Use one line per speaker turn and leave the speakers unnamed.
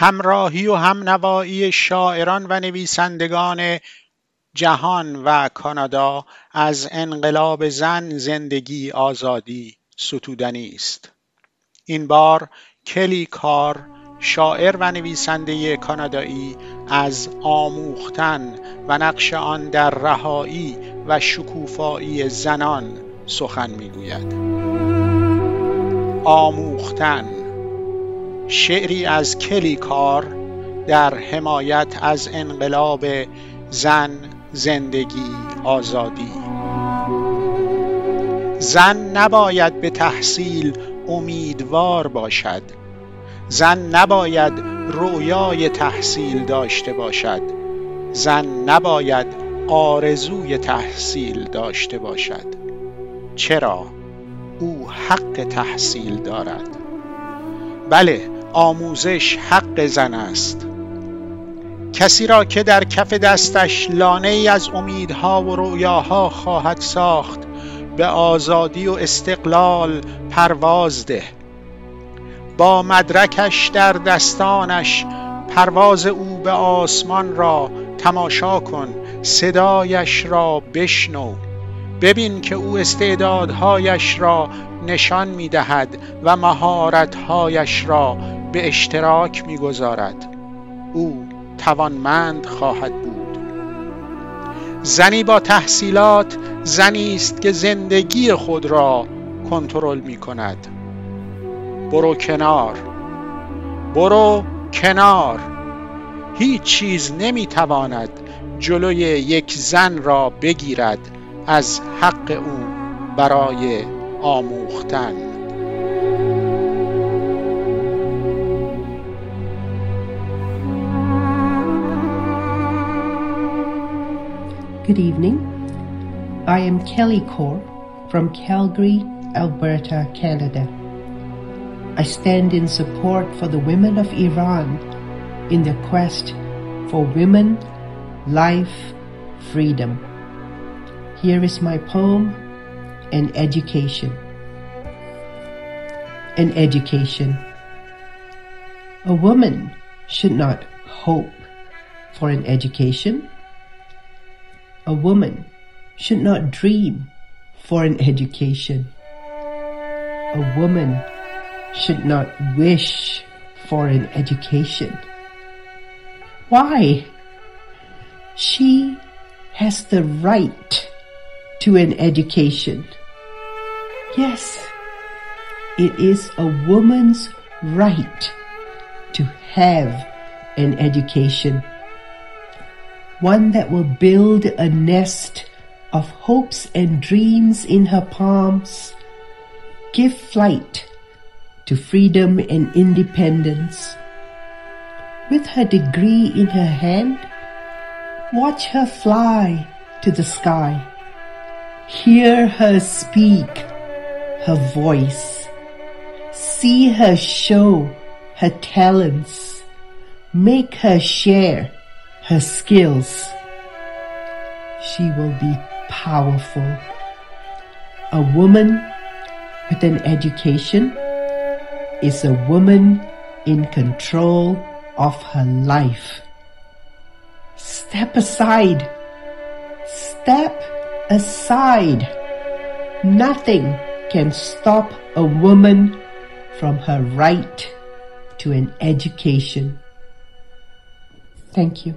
همراهی و همنوایی شاعران و نویسندگان جهان و کانادا از انقلاب زن زندگی آزادی ستودنی است. این بار کلی کار شاعر و نویسنده کانادایی از آموختن و نقش آن در رهایی و شکوفایی زنان سخن می‌گوید. آموختن شعری از کلی کار در حمایت از انقلاب زن زندگی آزادی. زن نباید به تحصیل امیدوار باشد. زن نباید رویای تحصیل داشته باشد. زن نباید آرزوی تحصیل داشته باشد. چرا؟ او حق تحصیل دارد. بله آموزش حق زن است. کسی را که در کف دستش لانه ای از امیدها و رویاها خواهد ساخت به آزادی و استقلال پرواز ده. با مدرکش در دستانش پرواز او به آسمان را تماشا کن صدایش را بشنو. ببین که او استعدادهایش را نشان می دهد و مهارتهایش را به اشتراک می گذارد او توانمند خواهد بود. زنی با تحصیلات زنی است که زندگی خود را کنترل می کند برو کنار. برو کنار. هیچ چیز نمی تواند جلوی یک زن را بگیرد از حق او برای آموختن
Good evening. I am Kelly Kaur from Calgary, Alberta, Canada. I stand in support for the women of Iran in their quest for women, life, freedom. Here is my poem an Education. An Education. A woman should not hope for an education. A woman should not dream for an education. A woman should not wish for an education. Why? She has the right to an education. Yes, it is a woman's right to have an education. One that will build a nest of hopes and dreams in her palms, give flight to freedom and independence. With her degree in her hand, watch her fly to the sky. Hear her speak her voice. See her show her talents. Make her share her skills. She will be powerful. A woman with an education is a woman in control of her life. Step aside. Step aside. Nothing can stop a woman from her right to an education. Thank you.